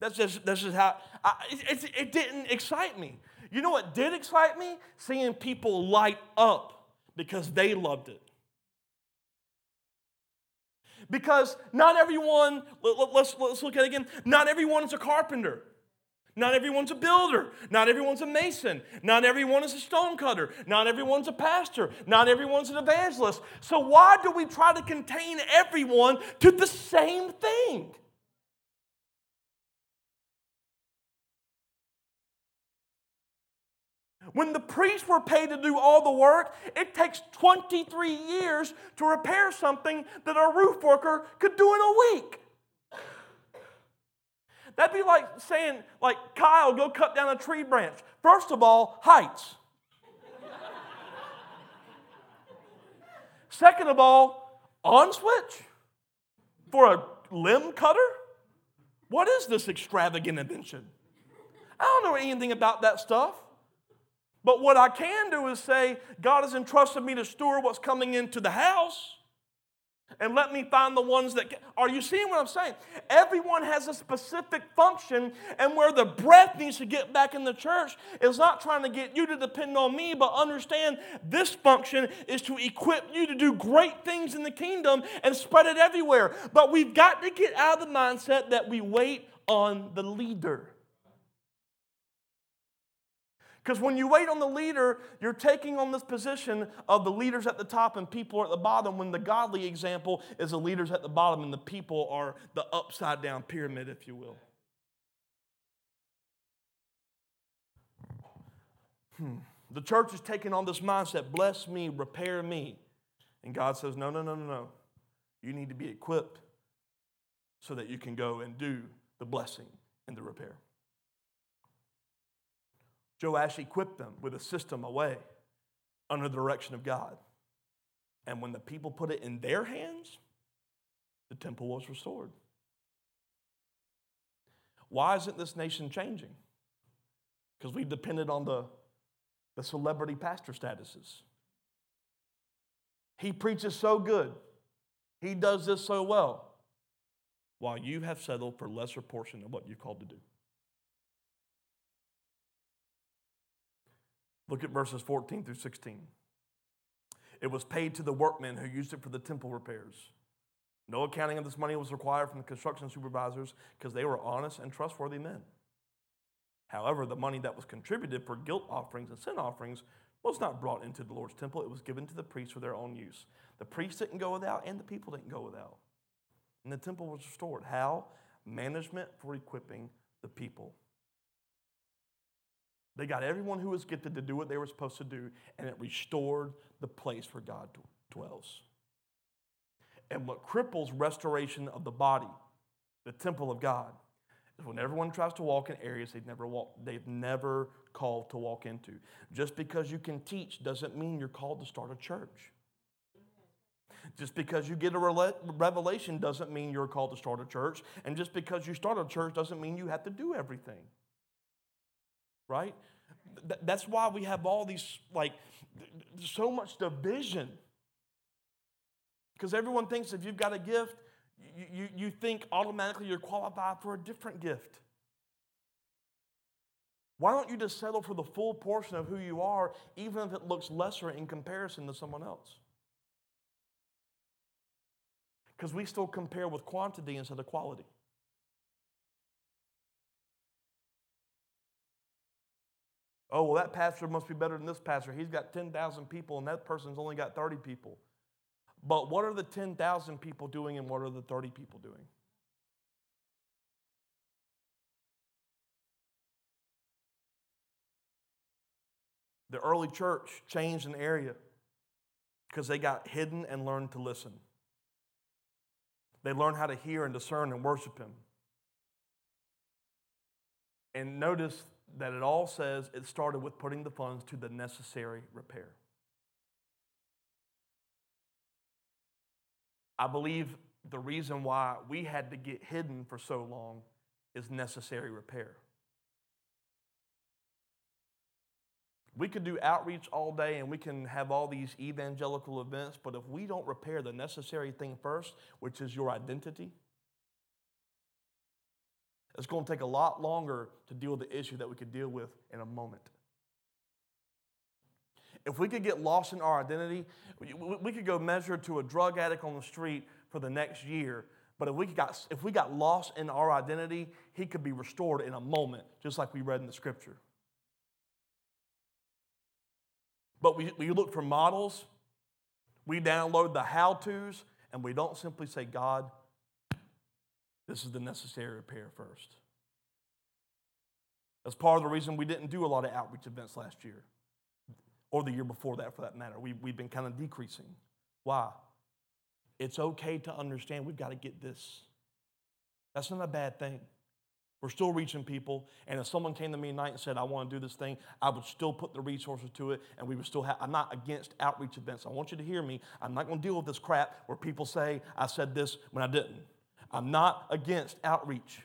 That's just, that's just how, I, it, it, it didn't excite me. You know what did excite me? Seeing people light up because they loved it. Because not everyone, let, let's, let's look at it again, not everyone is a carpenter. Not everyone's a builder. Not everyone's a mason. Not everyone is a stonecutter. Not everyone's a pastor. Not everyone's an evangelist. So, why do we try to contain everyone to the same thing? When the priests were paid to do all the work, it takes 23 years to repair something that a roof worker could do in a week. That'd be like saying, like, Kyle, go cut down a tree branch. First of all, heights. Second of all, on switch for a limb cutter? What is this extravagant invention? I don't know anything about that stuff. But what I can do is say, God has entrusted me to steward what's coming into the house and let me find the ones that can. are you seeing what i'm saying everyone has a specific function and where the breath needs to get back in the church is not trying to get you to depend on me but understand this function is to equip you to do great things in the kingdom and spread it everywhere but we've got to get out of the mindset that we wait on the leader because when you wait on the leader, you're taking on this position of the leaders at the top and people are at the bottom, when the godly example is the leaders at the bottom and the people are the upside down pyramid, if you will. Hmm. The church is taking on this mindset bless me, repair me. And God says, no, no, no, no, no. You need to be equipped so that you can go and do the blessing and the repair. Joash equipped them with a system away under the direction of God. And when the people put it in their hands, the temple was restored. Why isn't this nation changing? Because we've depended on the, the celebrity pastor statuses. He preaches so good, he does this so well, while you have settled for lesser portion of what you're called to do. Look at verses 14 through 16. It was paid to the workmen who used it for the temple repairs. No accounting of this money was required from the construction supervisors because they were honest and trustworthy men. However, the money that was contributed for guilt offerings and sin offerings was not brought into the Lord's temple, it was given to the priests for their own use. The priests didn't go without, and the people didn't go without. And the temple was restored. How? Management for equipping the people. They got everyone who was gifted to do what they were supposed to do, and it restored the place where God dwells. And what cripples restoration of the body, the temple of God, is when everyone tries to walk in areas they've never walked, they've never called to walk into. Just because you can teach doesn't mean you're called to start a church. Just because you get a revelation doesn't mean you're called to start a church. And just because you start a church doesn't mean you have to do everything. Right? That's why we have all these, like, so much division. Because everyone thinks if you've got a gift, you, you, you think automatically you're qualified for a different gift. Why don't you just settle for the full portion of who you are, even if it looks lesser in comparison to someone else? Because we still compare with quantity instead of quality. Oh, well, that pastor must be better than this pastor. He's got 10,000 people, and that person's only got 30 people. But what are the 10,000 people doing, and what are the 30 people doing? The early church changed an area because they got hidden and learned to listen. They learned how to hear and discern and worship Him. And notice that it all says it started with putting the funds to the necessary repair. I believe the reason why we had to get hidden for so long is necessary repair. We could do outreach all day and we can have all these evangelical events, but if we don't repair the necessary thing first, which is your identity, it's going to take a lot longer to deal with the issue that we could deal with in a moment. If we could get lost in our identity, we could go measure to a drug addict on the street for the next year. But if we got, if we got lost in our identity, he could be restored in a moment, just like we read in the scripture. But we, we look for models, we download the how to's, and we don't simply say, God, this is the necessary repair first. That's part of the reason we didn't do a lot of outreach events last year, or the year before that for that matter. We, we've been kind of decreasing. Why? It's okay to understand we've got to get this. That's not a bad thing. We're still reaching people. And if someone came to me tonight and said, I want to do this thing, I would still put the resources to it and we would still have, I'm not against outreach events. I want you to hear me. I'm not going to deal with this crap where people say, I said this when I didn't. I'm not against outreach.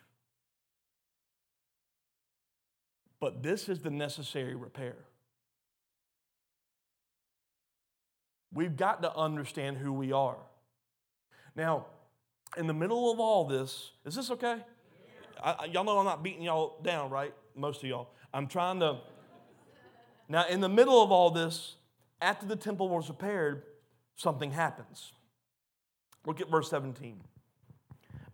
But this is the necessary repair. We've got to understand who we are. Now, in the middle of all this, is this okay? I, y'all know I'm not beating y'all down, right? Most of y'all. I'm trying to. Now, in the middle of all this, after the temple was repaired, something happens. Look at verse 17.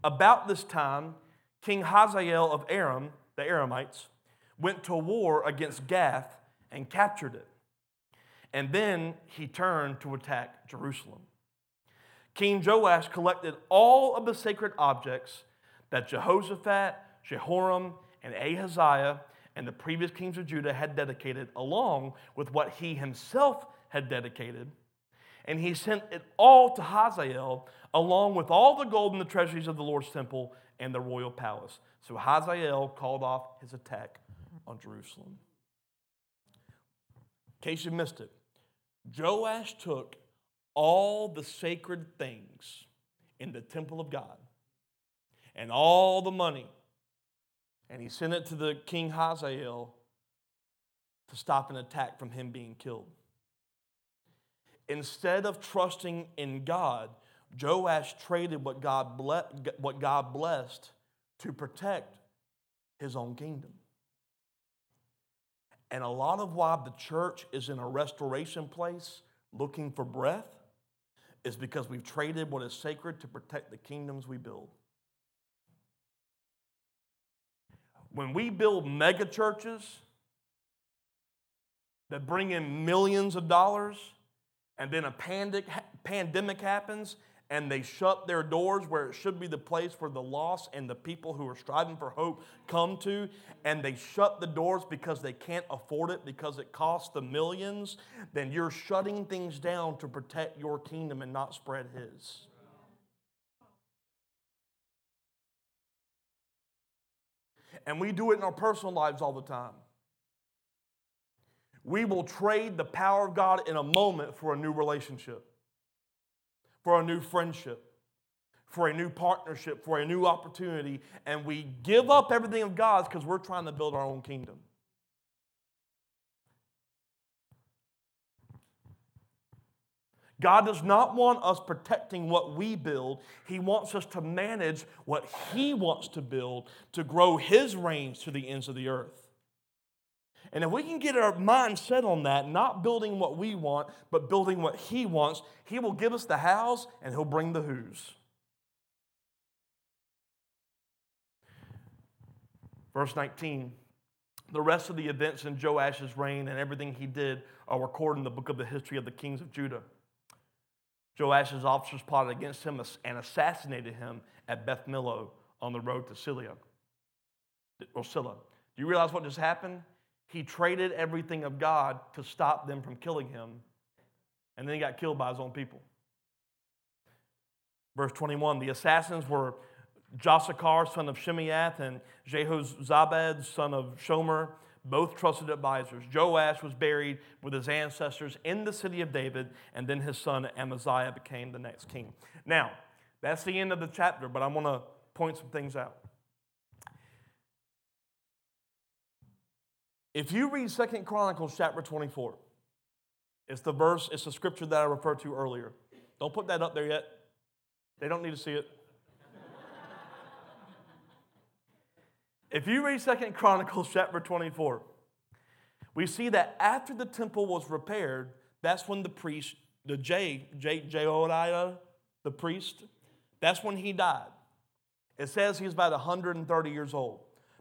About this time, King Hazael of Aram, the Aramites, went to war against Gath and captured it. And then he turned to attack Jerusalem. King Joash collected all of the sacred objects that Jehoshaphat, Jehoram, and Ahaziah and the previous kings of Judah had dedicated, along with what he himself had dedicated. And he sent it all to Hazael, along with all the gold in the treasuries of the Lord's temple and the royal palace. So Hazael called off his attack on Jerusalem. In case you missed it, Joash took all the sacred things in the temple of God and all the money. And he sent it to the king Hazael to stop an attack from him being killed. Instead of trusting in God, Joash traded what God, ble- what God blessed to protect his own kingdom. And a lot of why the church is in a restoration place looking for breath is because we've traded what is sacred to protect the kingdoms we build. When we build mega churches that bring in millions of dollars, and then a pandemic, pandemic happens and they shut their doors where it should be the place where the lost and the people who are striving for hope come to, and they shut the doors because they can't afford it because it costs the millions, then you're shutting things down to protect your kingdom and not spread His. And we do it in our personal lives all the time. We will trade the power of God in a moment for a new relationship for a new friendship, for a new partnership, for a new opportunity, and we give up everything of God's because we're trying to build our own kingdom. God does not want us protecting what we build. He wants us to manage what He wants to build to grow His reigns to the ends of the earth. And if we can get our mind set on that, not building what we want, but building what He wants, He will give us the hows and He'll bring the who's. Verse 19 The rest of the events in Joash's reign and everything he did are recorded in the book of the history of the kings of Judah. Joash's officers plotted against him and assassinated him at Beth Millo on the road to Silla. Or Silla. Do you realize what just happened? He traded everything of God to stop them from killing him, and then he got killed by his own people. Verse 21 the assassins were Jozacar, son of Shimeath, and Jehozabad, son of Shomer, both trusted advisors. Joash was buried with his ancestors in the city of David, and then his son Amaziah became the next king. Now, that's the end of the chapter, but I want to point some things out. If you read Second Chronicles chapter 24, it's the verse, it's the scripture that I referred to earlier. Don't put that up there yet. They don't need to see it. if you read Second Chronicles chapter 24, we see that after the temple was repaired, that's when the priest, the J, J, the priest, that's when he died. It says he was about 130 years old.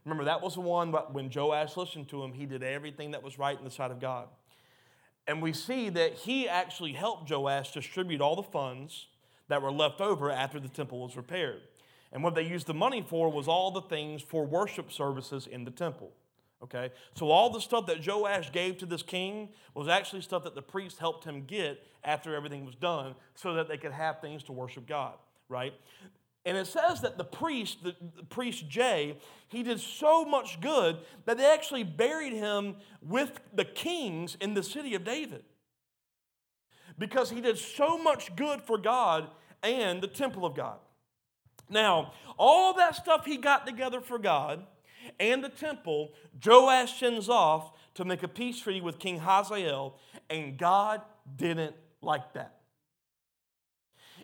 Remember, that was the one when Joash listened to him, he did everything that was right in the sight of God. And we see that he actually helped Joash distribute all the funds that were left over after the temple was repaired. And what they used the money for was all the things for worship services in the temple. Okay? So all the stuff that Joash gave to this king was actually stuff that the priest helped him get after everything was done so that they could have things to worship God, right? And it says that the priest, the, the, priest Jay, he did so much good that they actually buried him with the kings in the city of David. Because he did so much good for God and the temple of God. Now, all that stuff he got together for God and the temple, Joash sends off to make a peace treaty with King Hazael, and God didn't like that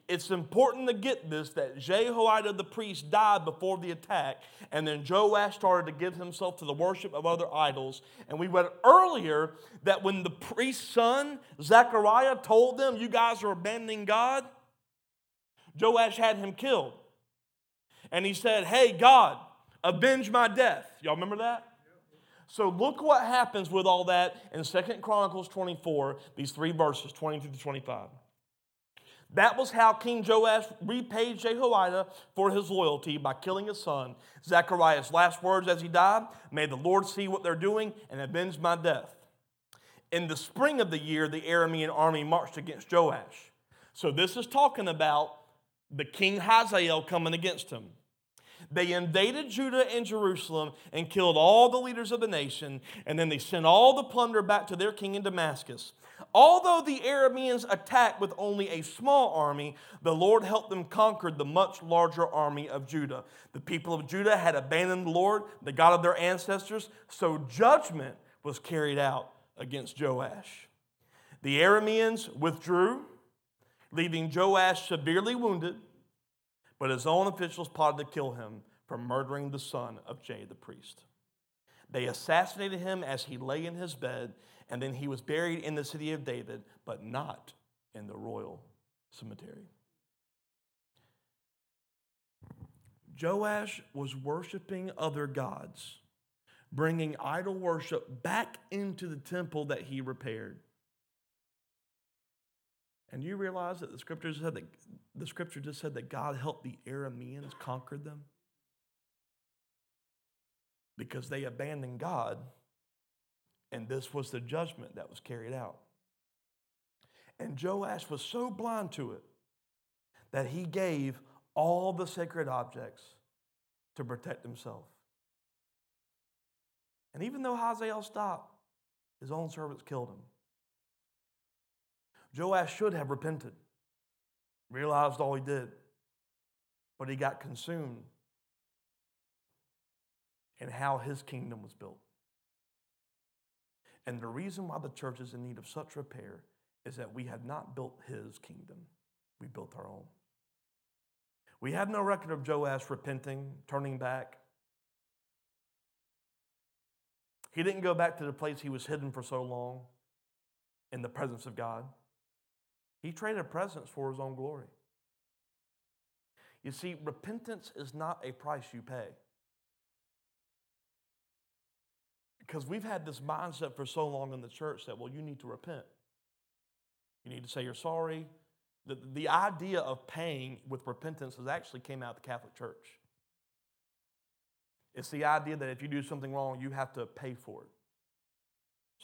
it's important to get this that Jehoiada the priest died before the attack, and then Joash started to give himself to the worship of other idols. And we read earlier that when the priest's son, Zechariah, told them, You guys are abandoning God, Joash had him killed. And he said, Hey, God, avenge my death. Y'all remember that? So look what happens with all that in Second Chronicles 24, these three verses, 22 to 25. That was how King Joash repaid Jehoiada for his loyalty by killing his son. Zechariah's last words as he died May the Lord see what they're doing and avenge my death. In the spring of the year, the Aramean army marched against Joash. So this is talking about the king Hazael coming against him. They invaded Judah and Jerusalem and killed all the leaders of the nation, and then they sent all the plunder back to their king in Damascus. Although the Arameans attacked with only a small army, the Lord helped them conquer the much larger army of Judah. The people of Judah had abandoned the Lord, the God of their ancestors, so judgment was carried out against Joash. The Arameans withdrew, leaving Joash severely wounded, but his own officials plotted to kill him for murdering the son of Jay the priest. They assassinated him as he lay in his bed and then he was buried in the city of David, but not in the royal cemetery. Joash was worshiping other gods, bringing idol worship back into the temple that he repaired. And you realize that the scripture said that the scripture just said that God helped the Arameans conquer them? Because they abandoned God, and this was the judgment that was carried out. And Joash was so blind to it that he gave all the sacred objects to protect himself. And even though Hazael stopped, his own servants killed him. Joash should have repented, realized all he did, but he got consumed in how his kingdom was built. And the reason why the church is in need of such repair is that we had not built his kingdom, we built our own. We have no record of Joash repenting, turning back. He didn't go back to the place he was hidden for so long in the presence of God. He traded presence for his own glory. You see, repentance is not a price you pay. Because we've had this mindset for so long in the church that, well, you need to repent. You need to say you're sorry. The, the idea of paying with repentance has actually came out of the Catholic Church. It's the idea that if you do something wrong, you have to pay for it.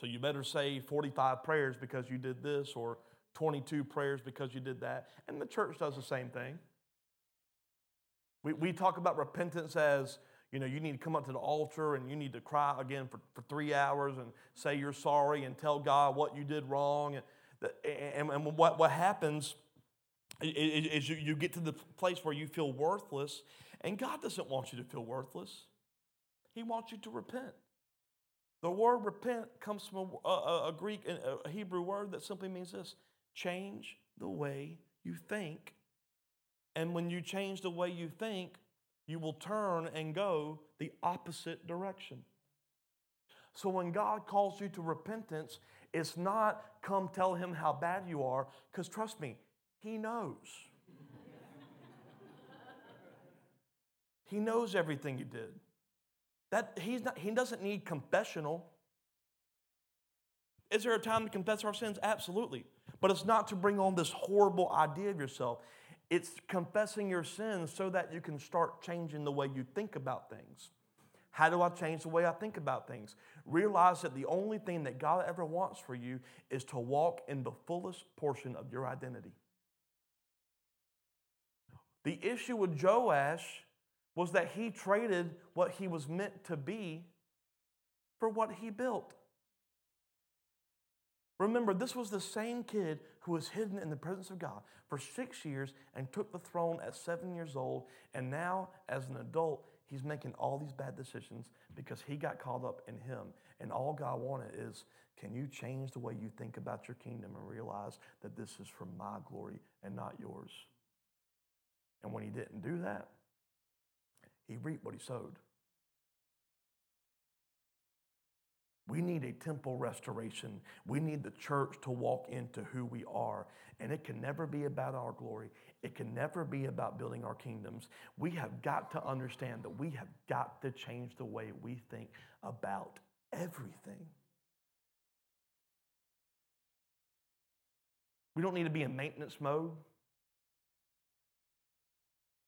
So you better say 45 prayers because you did this or 22 prayers because you did that. And the church does the same thing. We, we talk about repentance as, you know, you need to come up to the altar and you need to cry again for, for three hours and say you're sorry and tell God what you did wrong. And, and, and what, what happens is you, you get to the place where you feel worthless, and God doesn't want you to feel worthless. He wants you to repent. The word repent comes from a, a, a Greek, a Hebrew word that simply means this change the way you think. And when you change the way you think, you will turn and go the opposite direction. So when God calls you to repentance, it's not come tell him how bad you are, because trust me, he knows. he knows everything you did. That he's not, he doesn't need confessional. Is there a time to confess our sins? Absolutely. But it's not to bring on this horrible idea of yourself. It's confessing your sins so that you can start changing the way you think about things. How do I change the way I think about things? Realize that the only thing that God ever wants for you is to walk in the fullest portion of your identity. The issue with Joash was that he traded what he was meant to be for what he built. Remember, this was the same kid who was hidden in the presence of God for six years and took the throne at seven years old. And now, as an adult, he's making all these bad decisions because he got caught up in him. And all God wanted is can you change the way you think about your kingdom and realize that this is for my glory and not yours? And when he didn't do that, he reaped what he sowed. We need a temple restoration. We need the church to walk into who we are. And it can never be about our glory. It can never be about building our kingdoms. We have got to understand that we have got to change the way we think about everything. We don't need to be in maintenance mode.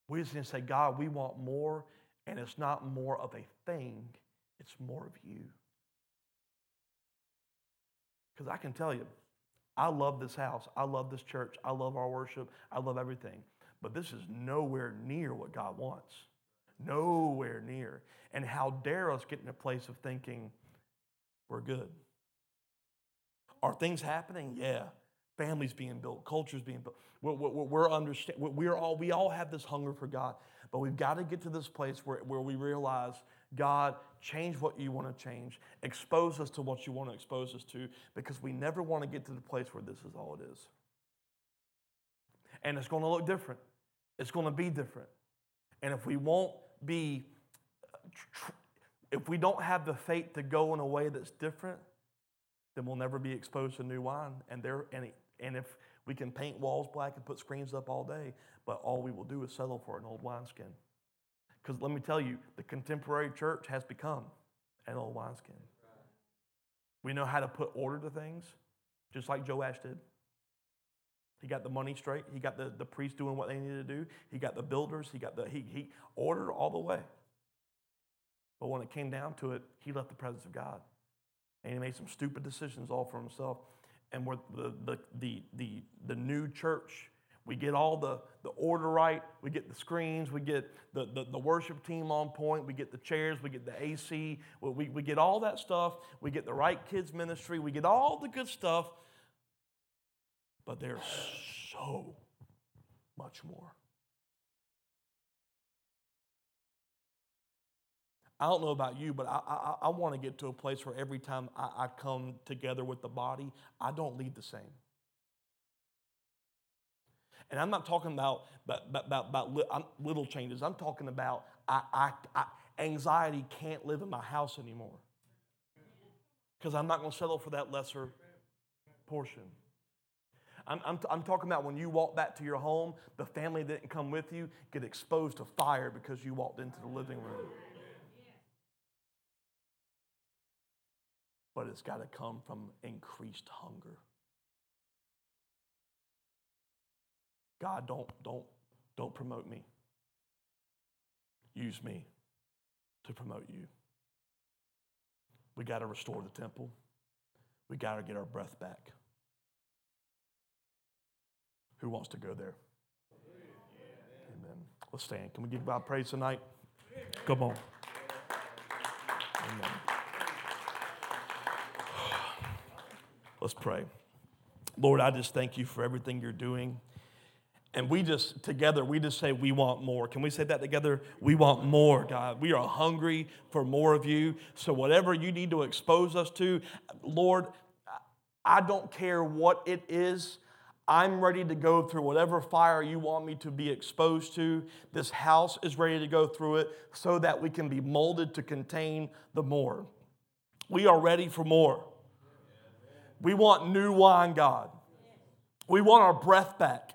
We just need to say, God, we want more, and it's not more of a thing, it's more of you. Because I can tell you, I love this house. I love this church. I love our worship. I love everything. But this is nowhere near what God wants. Nowhere near. And how dare us get in a place of thinking we're good? Are things happening? Yeah. Families being built, cultures being built. We're, we're, we're understand, we're all, we all have this hunger for God. But we've got to get to this place where, where we realize God, change what you want to change. Expose us to what you want to expose us to because we never want to get to the place where this is all it is. And it's going to look different, it's going to be different. And if we won't be, if we don't have the faith to go in a way that's different, then we'll never be exposed to new wine. And, there, and, and if we can paint walls black and put screens up all day, but all we will do is settle for an old wineskin. Because let me tell you, the contemporary church has become an old wineskin. We know how to put order to things, just like Joash did. He got the money straight. He got the, the priests doing what they needed to do. He got the builders. He got the he, he ordered all the way. But when it came down to it, he left the presence of God. And he made some stupid decisions all for himself. And we're the, the, the, the, the new church, we get all the, the order right. We get the screens. We get the, the, the worship team on point. We get the chairs. We get the AC. We, we, we get all that stuff. We get the right kids ministry. We get all the good stuff. But there's so much more. I don't know about you, but I, I, I want to get to a place where every time I, I come together with the body, I don't leave the same. And I'm not talking about, about, about, about little changes. I'm talking about I, I, I, anxiety can't live in my house anymore. Because I'm not going to settle for that lesser portion. I'm, I'm, I'm, talking about when you walk back to your home, the family didn't come with you get exposed to fire because you walked into the living room. but it's got to come from increased hunger. God, don't, don't, don't promote me. Use me to promote you. We got to restore the temple. We got to get our breath back. Who wants to go there? Amen. Let's stand. Can we give God praise tonight? Come on. Amen. Let's pray. Lord, I just thank you for everything you're doing. And we just, together, we just say, we want more. Can we say that together? We want more, God. We are hungry for more of you. So, whatever you need to expose us to, Lord, I don't care what it is. I'm ready to go through whatever fire you want me to be exposed to. This house is ready to go through it so that we can be molded to contain the more. We are ready for more. We want new wine, God. We want our breath back.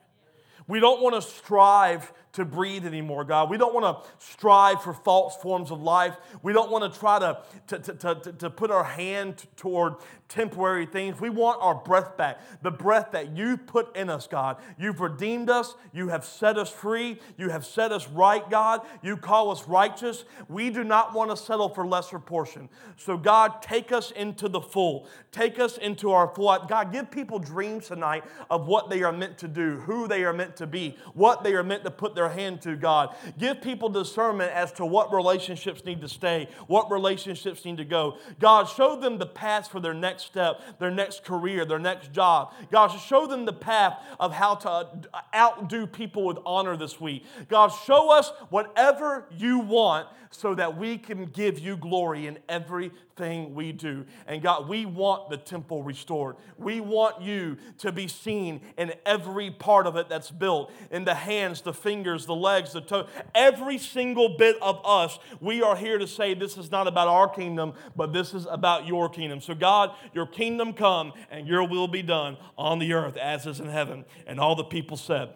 We don't want to strive to breathe anymore, God. We don't want to strive for false forms of life. We don't want to try to, to, to, to, to put our hand toward temporary things. We want our breath back, the breath that you put in us, God. You've redeemed us. You have set us free. You have set us right, God. You call us righteous. We do not want to settle for lesser portion. So, God, take us into the full. Take us into our full. God, give people dreams tonight of what they are meant to do, who they are meant to be, what they are meant to put their hand to, God. Give people discernment as to what relationships need to stay, what relationships need to go. God, show them the path for their next step, their next career, their next job. God, show them the path of how to outdo people with honor this week. God, show us whatever you want so that we can give you glory in everything we do. And God, we want the temple restored. We want you to be seen in every part of it that's built in the hands, the fingers, the legs, the toe, every single bit of us. We are here to say this is not about our kingdom, but this is about your kingdom. So, God, your kingdom come and your will be done on the earth as is in heaven. And all the people said,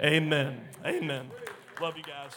Amen. Amen. Amen. Love you guys.